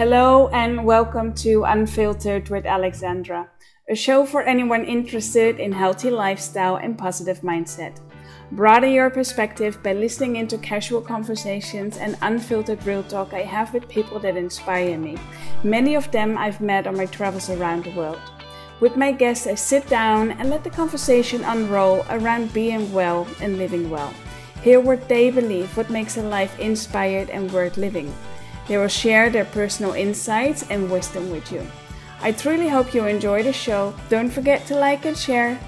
Hello and welcome to Unfiltered with Alexandra, a show for anyone interested in healthy lifestyle and positive mindset. Broaden your perspective by listening into casual conversations and unfiltered real talk I have with people that inspire me. Many of them I've met on my travels around the world. With my guests, I sit down and let the conversation unroll around being well and living well. Hear what they believe, what makes a life inspired and worth living. They will share their personal insights and wisdom with you. I truly hope you enjoy the show. Don't forget to like and share.